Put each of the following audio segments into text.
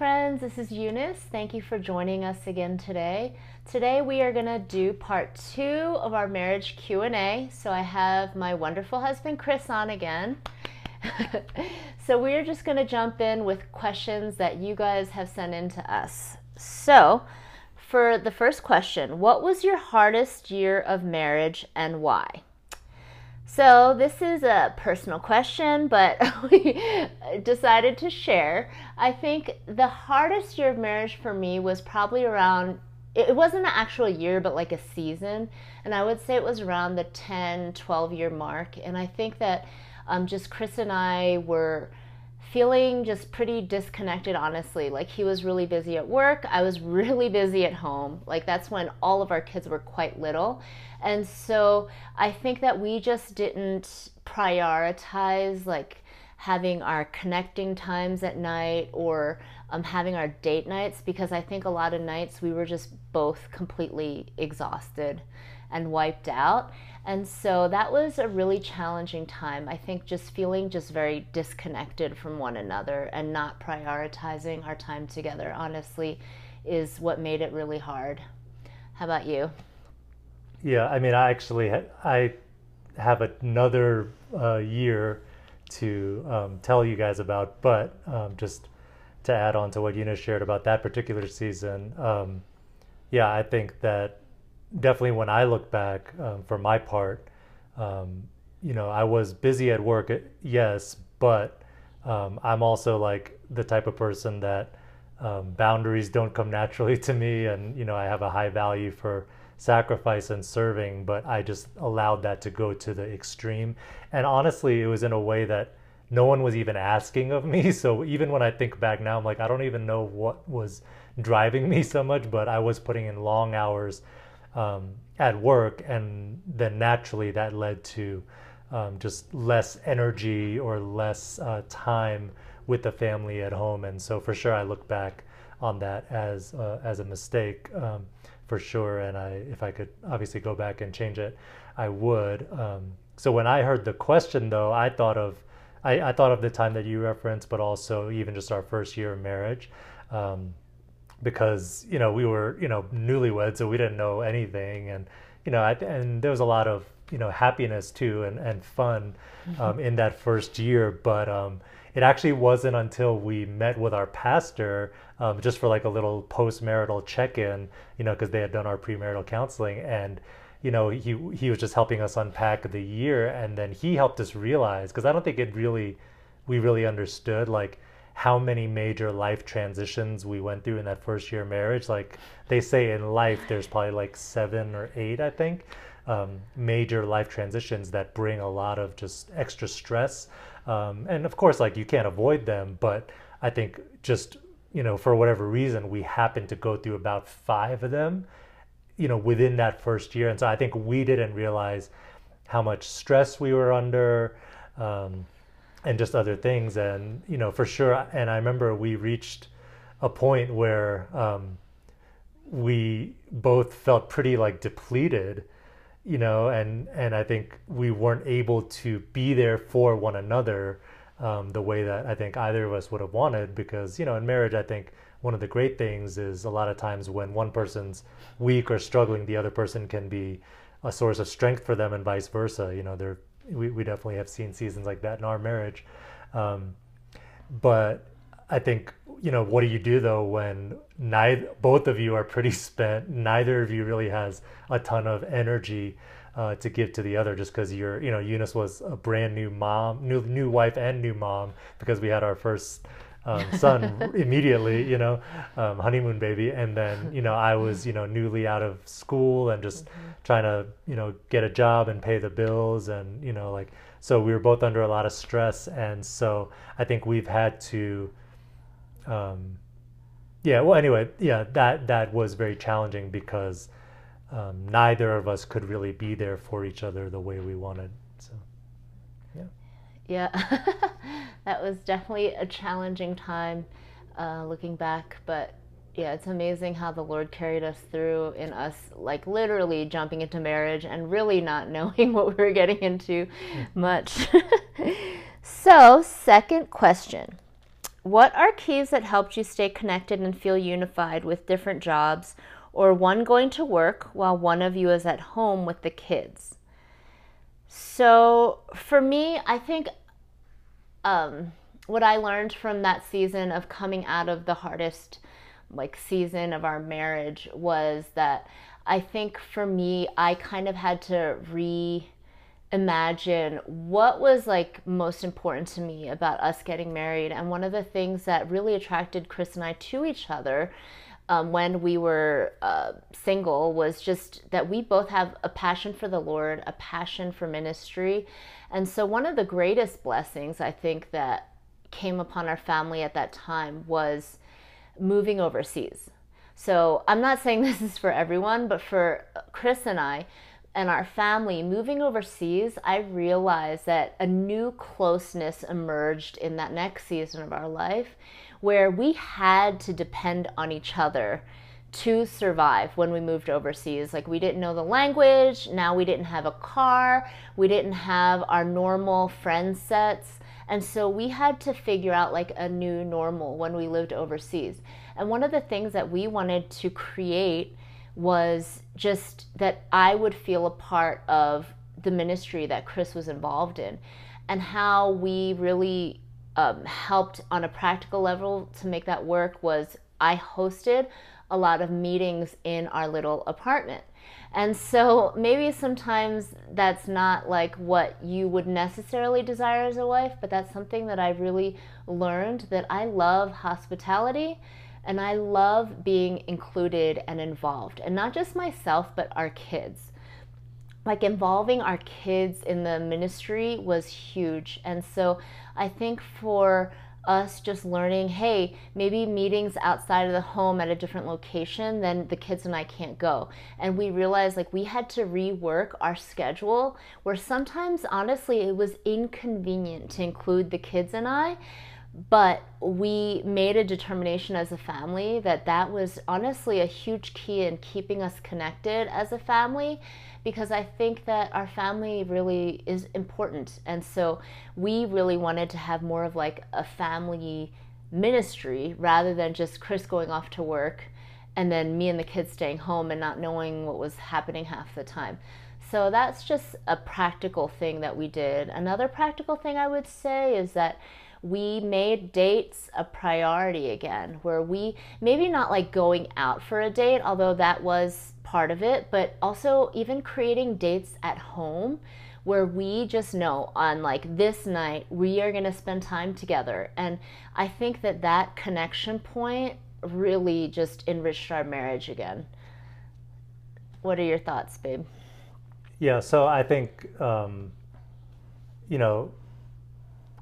Friends, this is Eunice. Thank you for joining us again today. Today we are going to do part 2 of our marriage Q&A. So I have my wonderful husband Chris on again. so we're just going to jump in with questions that you guys have sent in to us. So, for the first question, what was your hardest year of marriage and why? So, this is a personal question, but we decided to share. I think the hardest year of marriage for me was probably around, it wasn't an actual year, but like a season. And I would say it was around the 10, 12 year mark. And I think that um, just Chris and I were feeling just pretty disconnected, honestly. Like he was really busy at work, I was really busy at home. Like that's when all of our kids were quite little. And so I think that we just didn't prioritize like having our connecting times at night or um, having our date nights because I think a lot of nights we were just both completely exhausted and wiped out. And so that was a really challenging time. I think just feeling just very disconnected from one another and not prioritizing our time together, honestly, is what made it really hard. How about you? Yeah, I mean, I actually ha- I have another uh, year to um, tell you guys about, but um, just to add on to what Eunice shared about that particular season, um, yeah, I think that definitely when I look back um, for my part, um, you know, I was busy at work, yes, but um, I'm also like the type of person that um, boundaries don't come naturally to me, and you know, I have a high value for sacrifice and serving, but I just allowed that to go to the extreme. And honestly, it was in a way that no one was even asking of me. So even when I think back now, I'm like, I don't even know what was driving me so much, but I was putting in long hours um, at work, and then naturally that led to um, just less energy or less uh, time with the family at home. And so for sure, I look back on that as uh, as a mistake um, for sure. And I, if I could obviously go back and change it, I would. Um, so when I heard the question, though, I thought of I, I, thought of the time that you referenced, but also even just our first year of marriage. Um, because you know we were you know newlyweds, so we didn't know anything, and you know and there was a lot of you know happiness too and and fun mm-hmm. um, in that first year, but um, it actually wasn't until we met with our pastor um, just for like a little post-marital check-in, you know, because they had done our premarital counseling. And you know he he was just helping us unpack the year. And then he helped us realize because I don't think it really we really understood like how many major life transitions we went through in that first year of marriage. Like they say in life, there's probably like seven or eight, I think, um, major life transitions that bring a lot of just extra stress. Um, and of course, like you can't avoid them, but I think just, you know, for whatever reason, we happened to go through about five of them, you know, within that first year. And so I think we didn't realize how much stress we were under. Um, and just other things. And you know, for sure. And I remember we reached a point where um, we both felt pretty like depleted, you know, and and I think we weren't able to be there for one another um, the way that I think either of us would have wanted. Because you know, in marriage, I think one of the great things is a lot of times when one person's weak or struggling, the other person can be a source of strength for them, and vice versa. You know, they're we, we definitely have seen seasons like that in our marriage. Um, but I think, you know, what do you do though when neither, both of you are pretty spent, neither of you really has a ton of energy uh, to give to the other just because you're, you know, Eunice was a brand new mom, new, new wife and new mom because we had our first um, son immediately, you know, um, honeymoon baby. And then, you know, I was, you know, newly out of school and just mm-hmm. trying to, you know, get a job and pay the bills. And, you know, like, so we were both under a lot of stress. And so I think we've had to, um, yeah, well, anyway, yeah, that, that was very challenging because um, neither of us could really be there for each other the way we wanted. So, yeah. Yeah, that was definitely a challenging time uh, looking back, but yeah, it's amazing how the Lord carried us through in us, like literally jumping into marriage and really not knowing what we were getting into much. so, second question What are keys that helped you stay connected and feel unified with different jobs or one going to work while one of you is at home with the kids? So, for me, I think um, what I learned from that season of coming out of the hardest like season of our marriage was that I think for me, I kind of had to reimagine what was like most important to me about us getting married. And one of the things that really attracted Chris and I to each other um, when we were uh, single was just that we both have a passion for the Lord, a passion for ministry. And so, one of the greatest blessings I think that came upon our family at that time was moving overseas. So I'm not saying this is for everyone, but for Chris and I and our family moving overseas, I realized that a new closeness emerged in that next season of our life where we had to depend on each other to survive when we moved overseas. Like we didn't know the language, now we didn't have a car, we didn't have our normal friend sets. And so we had to figure out like a new normal when we lived overseas. And one of the things that we wanted to create was just that I would feel a part of the ministry that Chris was involved in and how we really um, helped on a practical level to make that work was I hosted a lot of meetings in our little apartment. And so maybe sometimes that's not like what you would necessarily desire as a wife, but that's something that I really learned that I love hospitality and I love being included and involved. And not just myself, but our kids. Like involving our kids in the ministry was huge. And so I think for us just learning, hey, maybe meetings outside of the home at a different location, then the kids and I can't go. And we realized like we had to rework our schedule where sometimes honestly it was inconvenient to include the kids and I. But we made a determination as a family that that was honestly a huge key in keeping us connected as a family because I think that our family really is important. And so we really wanted to have more of like a family ministry rather than just Chris going off to work and then me and the kids staying home and not knowing what was happening half the time. So that's just a practical thing that we did. Another practical thing I would say is that we made dates a priority again, where we maybe not like going out for a date, although that was part of it, but also even creating dates at home where we just know on like this night we are going to spend time together. And I think that that connection point really just enriched our marriage again. What are your thoughts, babe? Yeah, so I think, um, you know,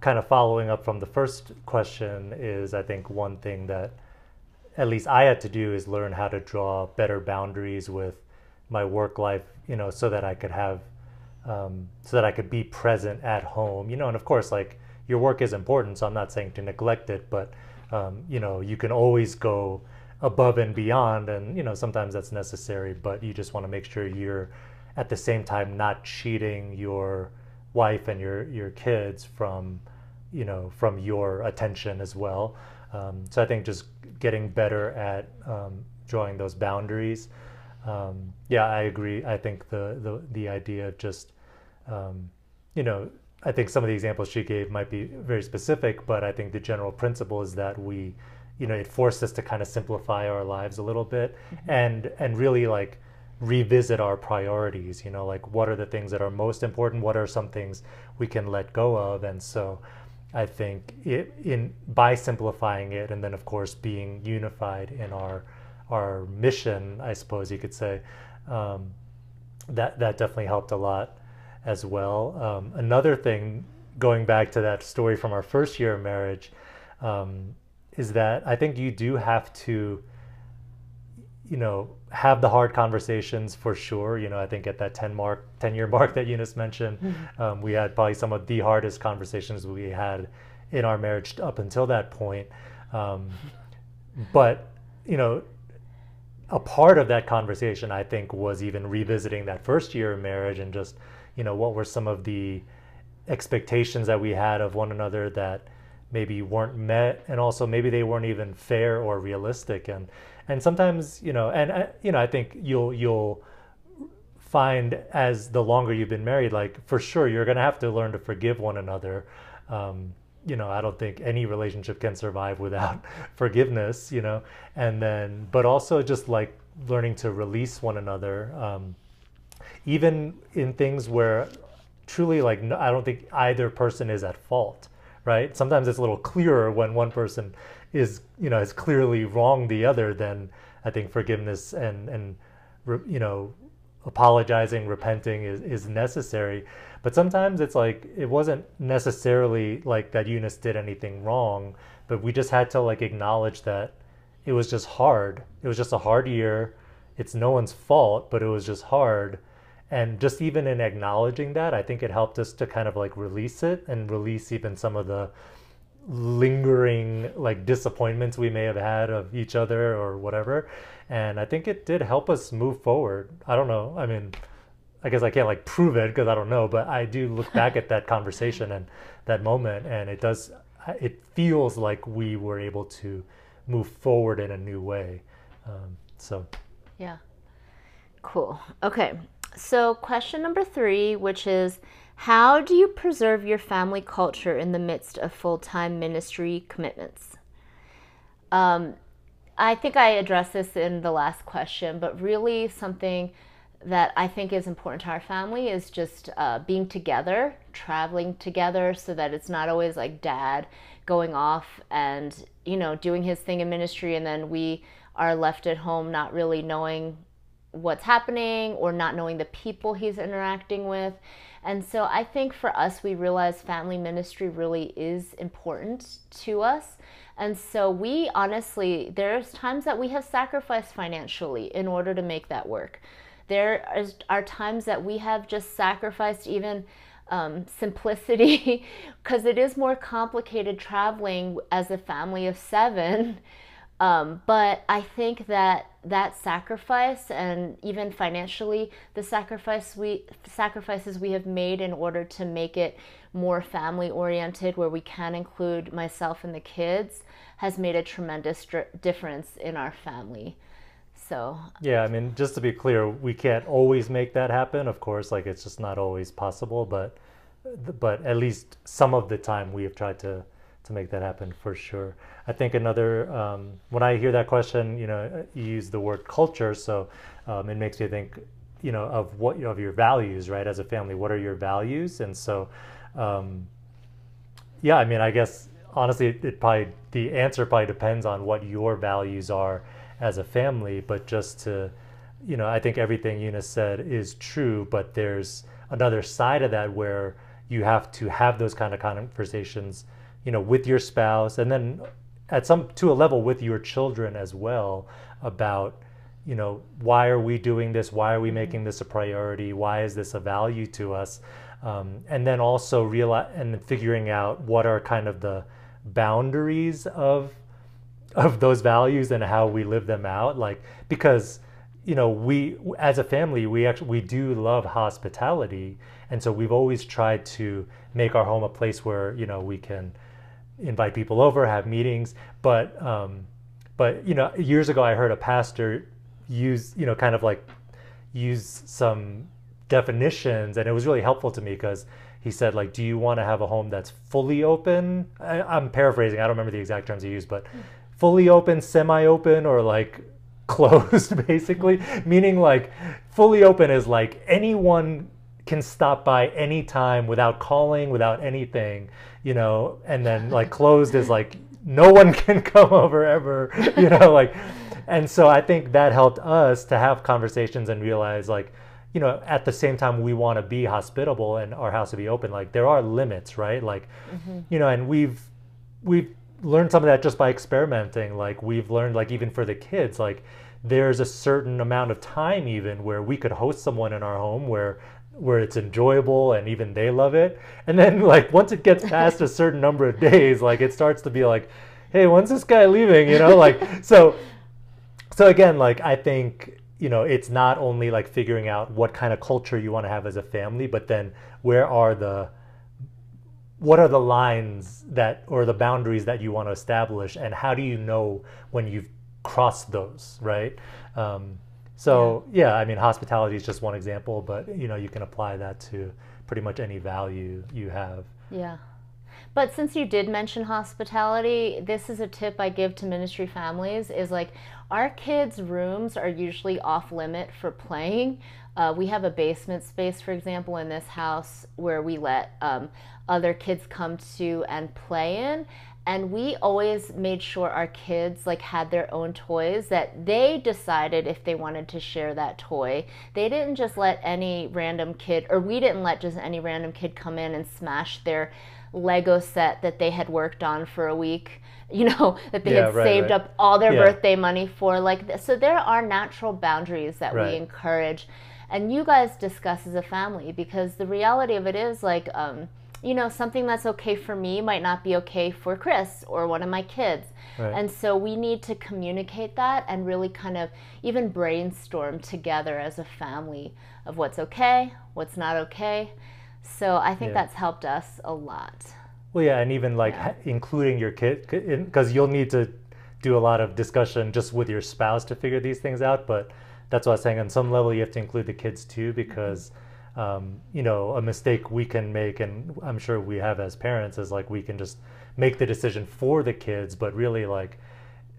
kind of following up from the first question is I think one thing that at least I had to do is learn how to draw better boundaries with my work life, you know, so that I could have, um, so that I could be present at home, you know, and of course, like your work is important, so I'm not saying to neglect it, but, um, you know, you can always go above and beyond, and, you know, sometimes that's necessary, but you just want to make sure you're at the same time not cheating your wife and your your kids from you know from your attention as well. Um, so I think just getting better at um, drawing those boundaries. Um, yeah, I agree. I think the the the idea of just um, you know I think some of the examples she gave might be very specific, but I think the general principle is that we you know it forced us to kind of simplify our lives a little bit mm-hmm. and and really like revisit our priorities you know like what are the things that are most important? What are some things we can let go of? And so i think it, in by simplifying it and then of course being unified in our our mission i suppose you could say um, that that definitely helped a lot as well. Um, another thing going back to that story from our first year of marriage um, is that i think you do have to you know, have the hard conversations for sure. You know, I think at that 10 mark, 10 year mark that Eunice mentioned, mm-hmm. um, we had probably some of the hardest conversations we had in our marriage up until that point. Um, but, you know, a part of that conversation, I think, was even revisiting that first year of marriage and just, you know, what were some of the expectations that we had of one another that maybe weren't met, and also maybe they weren't even fair or realistic. And and sometimes, you know, and uh, you know, I think you'll you'll find as the longer you've been married, like for sure, you're gonna have to learn to forgive one another. Um, you know, I don't think any relationship can survive without forgiveness, you know, and then, but also just like learning to release one another, um, even in things where truly, like, no, I don't think either person is at fault, right? Sometimes it's a little clearer when one person is, you know, is clearly wrong the other, then I think forgiveness and, and, you know, apologizing, repenting is, is necessary. But sometimes it's like it wasn't necessarily like that Eunice did anything wrong, but we just had to like acknowledge that it was just hard. It was just a hard year. It's no one's fault, but it was just hard. And just even in acknowledging that, I think it helped us to kind of like release it and release even some of the lingering like disappointments we may have had of each other or whatever. And I think it did help us move forward. I don't know. I mean, I guess I can't like prove it because I don't know, but I do look back at that conversation and that moment, and it does. It feels like we were able to move forward in a new way. Um, so, yeah, cool. Okay, so question number three, which is, how do you preserve your family culture in the midst of full time ministry commitments? Um, I think I addressed this in the last question, but really something that I think is important to our family is just uh, being together, traveling together, so that it's not always like dad going off and you know doing his thing in ministry, and then we are left at home not really knowing what's happening or not knowing the people he's interacting with. And so I think for us, we realize family ministry really is important to us. And so we honestly, there's times that we have sacrificed financially in order to make that work. There is, are times that we have just sacrificed even um, simplicity because it is more complicated traveling as a family of seven. Um, but I think that that sacrifice and even financially, the sacrifice we sacrifices we have made in order to make it more family oriented, where we can include myself and the kids, has made a tremendous difference in our family. So yeah, I mean, just to be clear, we can't always make that happen. Of course, like it's just not always possible, but but at least some of the time we have tried to to make that happen for sure. I think another um, when I hear that question, you know, you use the word culture, so um, it makes me think, you know, of what of your values, right? As a family, what are your values? And so, um, yeah, I mean, I guess honestly, it, it probably the answer probably depends on what your values are as a family, but just to, you know, I think everything Eunice said is true, but there's another side of that where you have to have those kind of conversations, you know, with your spouse and then at some to a level with your children as well about you know why are we doing this? Why are we mm-hmm. making this a priority? Why is this a value to us? Um, and then also realize and figuring out what are kind of the boundaries of of those values and how we live them out. Like because you know we as a family we actually we do love hospitality. And so we've always tried to make our home a place where you know we can invite people over have meetings but um but you know years ago i heard a pastor use you know kind of like use some definitions and it was really helpful to me because he said like do you want to have a home that's fully open I, am paraphrasing i don't remember the exact terms he used but fully open, semi open, or like closed, basically. Meaning, like, fully open is like anyone can stop by anytime without calling, without anything, you know, and then like closed is like no one can come over ever, you know, like, and so I think that helped us to have conversations and realize like, you know, at the same time we want to be hospitable and our house to be open, like there are limits, right? Like, mm-hmm. you know, and we've, we've learned some of that just by experimenting. Like we've learned, like even for the kids, like there's a certain amount of time even where we could host someone in our home where where it's enjoyable and even they love it. And then like once it gets past a certain number of days, like it starts to be like, hey, when's this guy leaving? You know, like so so again, like I think you know it's not only like figuring out what kind of culture you want to have as a family, but then where are the what are the lines that or the boundaries that you want to establish and how do you know when you've crossed those right um, so yeah. yeah. I mean, hospitality is just one example, but you know, you can apply that to pretty much any value you have. Yeah. But since you did mention hospitality, this is a tip I give to ministry families is like our kids' rooms are usually off limit for playing. Uh, we have a basement space, for example, in this house where we let um, other kids come to and play in and we always made sure our kids like had their own toys that they decided if they wanted to share that toy they didn't just let any random kid or we didn't let just any random kid come in and smash their lego set that they had worked on for a week you know that they yeah, had right, saved right. up all their yeah. birthday money for like this. so there are natural boundaries that right. we encourage and you guys discuss as a family because the reality of it is like um, you know, something that's okay for me might not be okay for Chris or one of my kids. Right. And so we need to communicate that and really kind of even brainstorm together as a family of what's okay, what's not okay. So I think yeah. that's helped us a lot. Well, yeah, and even like yeah. including your kid, because you'll need to do a lot of discussion just with your spouse to figure these things out. But that's what I was saying. On some level, you have to include the kids too, because. Mm-hmm um, you know, a mistake we can make, and I'm sure we have as parents, is like we can just make the decision for the kids, but really like,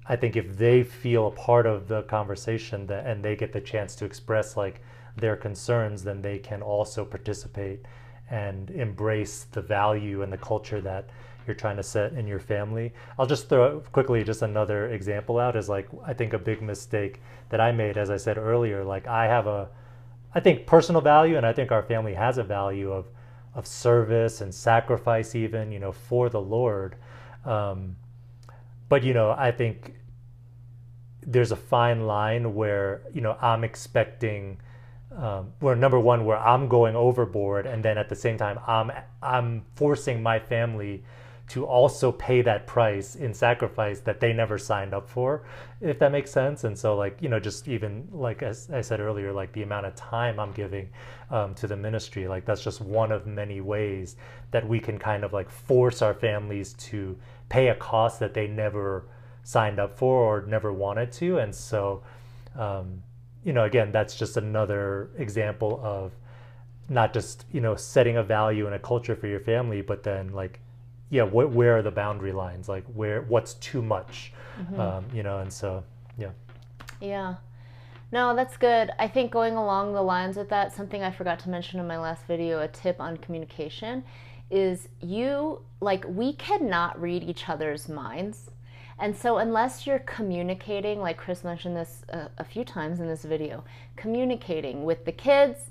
I think if they feel a part of the conversation that and they get the chance to express like their concerns, then they can also participate and embrace the value and the culture that you're trying to set in your family. I'll just throw quickly just another example out is like I think a big mistake that I made, as I said earlier, like I have a I think personal value, and I think our family has a value of of service and sacrifice, even you know, for the Lord. Um, but you know, I think there's a fine line where you know I'm expecting. Um, where number one, where I'm going overboard, and then at the same time, I'm I'm forcing my family to also pay that price in sacrifice that they never signed up for, if that makes sense. And so, like, you know, just even like as I said earlier, like the amount of time I'm giving um, to the ministry, like that's just one of many ways that we can kind of like force our families to pay a cost that they never signed up for or never wanted to. And so, um, you know, again, that's just another example of not just, you know, setting a value and a culture for your family, but then like yeah, wh- where are the boundary lines? Like where, what's too much? Mm-hmm. Um, you know, and so yeah. Yeah. No, that's good. I think going along the lines with that, something I forgot to mention in my last video, a tip on communication, is you like we cannot read each other's minds. And so, unless you're communicating, like Chris mentioned this a, a few times in this video, communicating with the kids,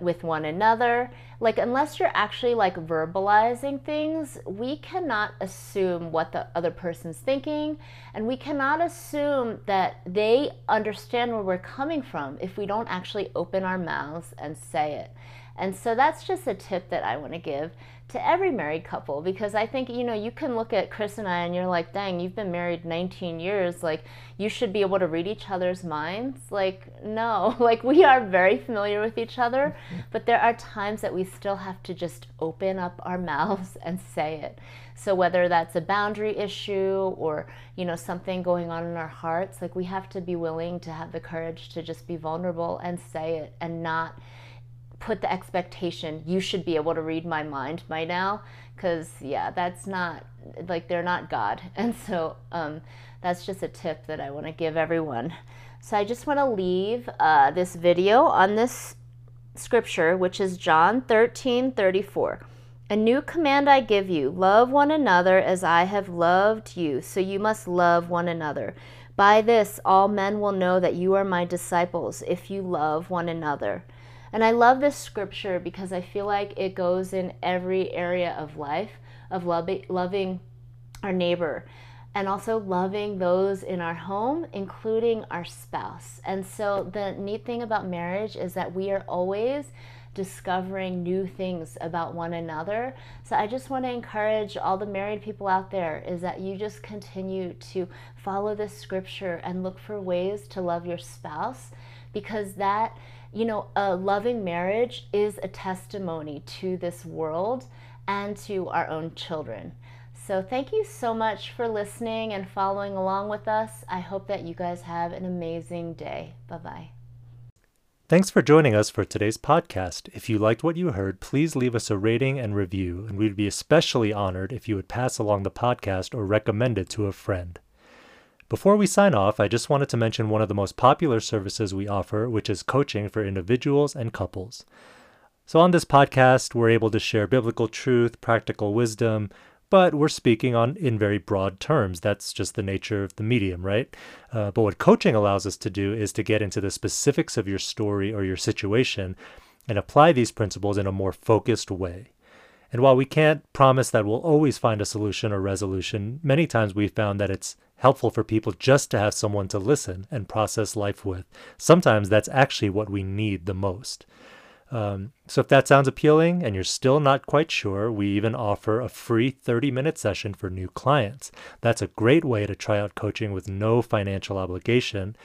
with one another. Like, unless you're actually like verbalizing things, we cannot assume what the other person's thinking, and we cannot assume that they understand where we're coming from if we don't actually open our mouths and say it. And so that's just a tip that I want to give to every married couple because I think, you know, you can look at Chris and I and you're like, dang, you've been married 19 years. Like, you should be able to read each other's minds. Like, no, like, we are very familiar with each other, but there are times that we still have to just open up our mouths and say it. So, whether that's a boundary issue or, you know, something going on in our hearts, like, we have to be willing to have the courage to just be vulnerable and say it and not put the expectation you should be able to read my mind by now because yeah that's not like they're not god. And so um, that's just a tip that i want to give everyone. So i just want to leave uh, this video on this scripture which is john 13 34 a new command i give you love one another as i have loved you so you must love one another. By this all men will know that you are my disciples if you love one another and I love this scripture because I feel like it goes in every area of life of loving our neighbor, and also loving those in our home, including our spouse. And so, the neat thing about marriage is that we are always discovering new things about one another. So I just want to encourage all the married people out there is that you just continue to follow this scripture and look for ways to love your spouse because that you know, a loving marriage is a testimony to this world and to our own children. So, thank you so much for listening and following along with us. I hope that you guys have an amazing day. Bye bye. Thanks for joining us for today's podcast. If you liked what you heard, please leave us a rating and review, and we'd be especially honored if you would pass along the podcast or recommend it to a friend. Before we sign off, I just wanted to mention one of the most popular services we offer, which is coaching for individuals and couples. So, on this podcast, we're able to share biblical truth, practical wisdom, but we're speaking on in very broad terms. That's just the nature of the medium, right? Uh, but what coaching allows us to do is to get into the specifics of your story or your situation and apply these principles in a more focused way. And while we can't promise that we'll always find a solution or resolution, many times we've found that it's helpful for people just to have someone to listen and process life with. Sometimes that's actually what we need the most. Um, so if that sounds appealing and you're still not quite sure, we even offer a free 30 minute session for new clients. That's a great way to try out coaching with no financial obligation.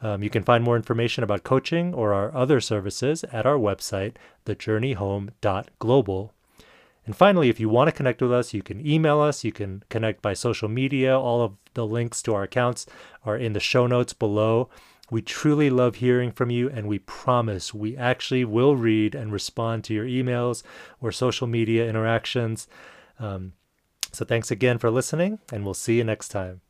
Um, you can find more information about coaching or our other services at our website, thejourneyhome.global. And finally, if you want to connect with us, you can email us, you can connect by social media. All of the links to our accounts are in the show notes below. We truly love hearing from you, and we promise we actually will read and respond to your emails or social media interactions. Um, so, thanks again for listening, and we'll see you next time.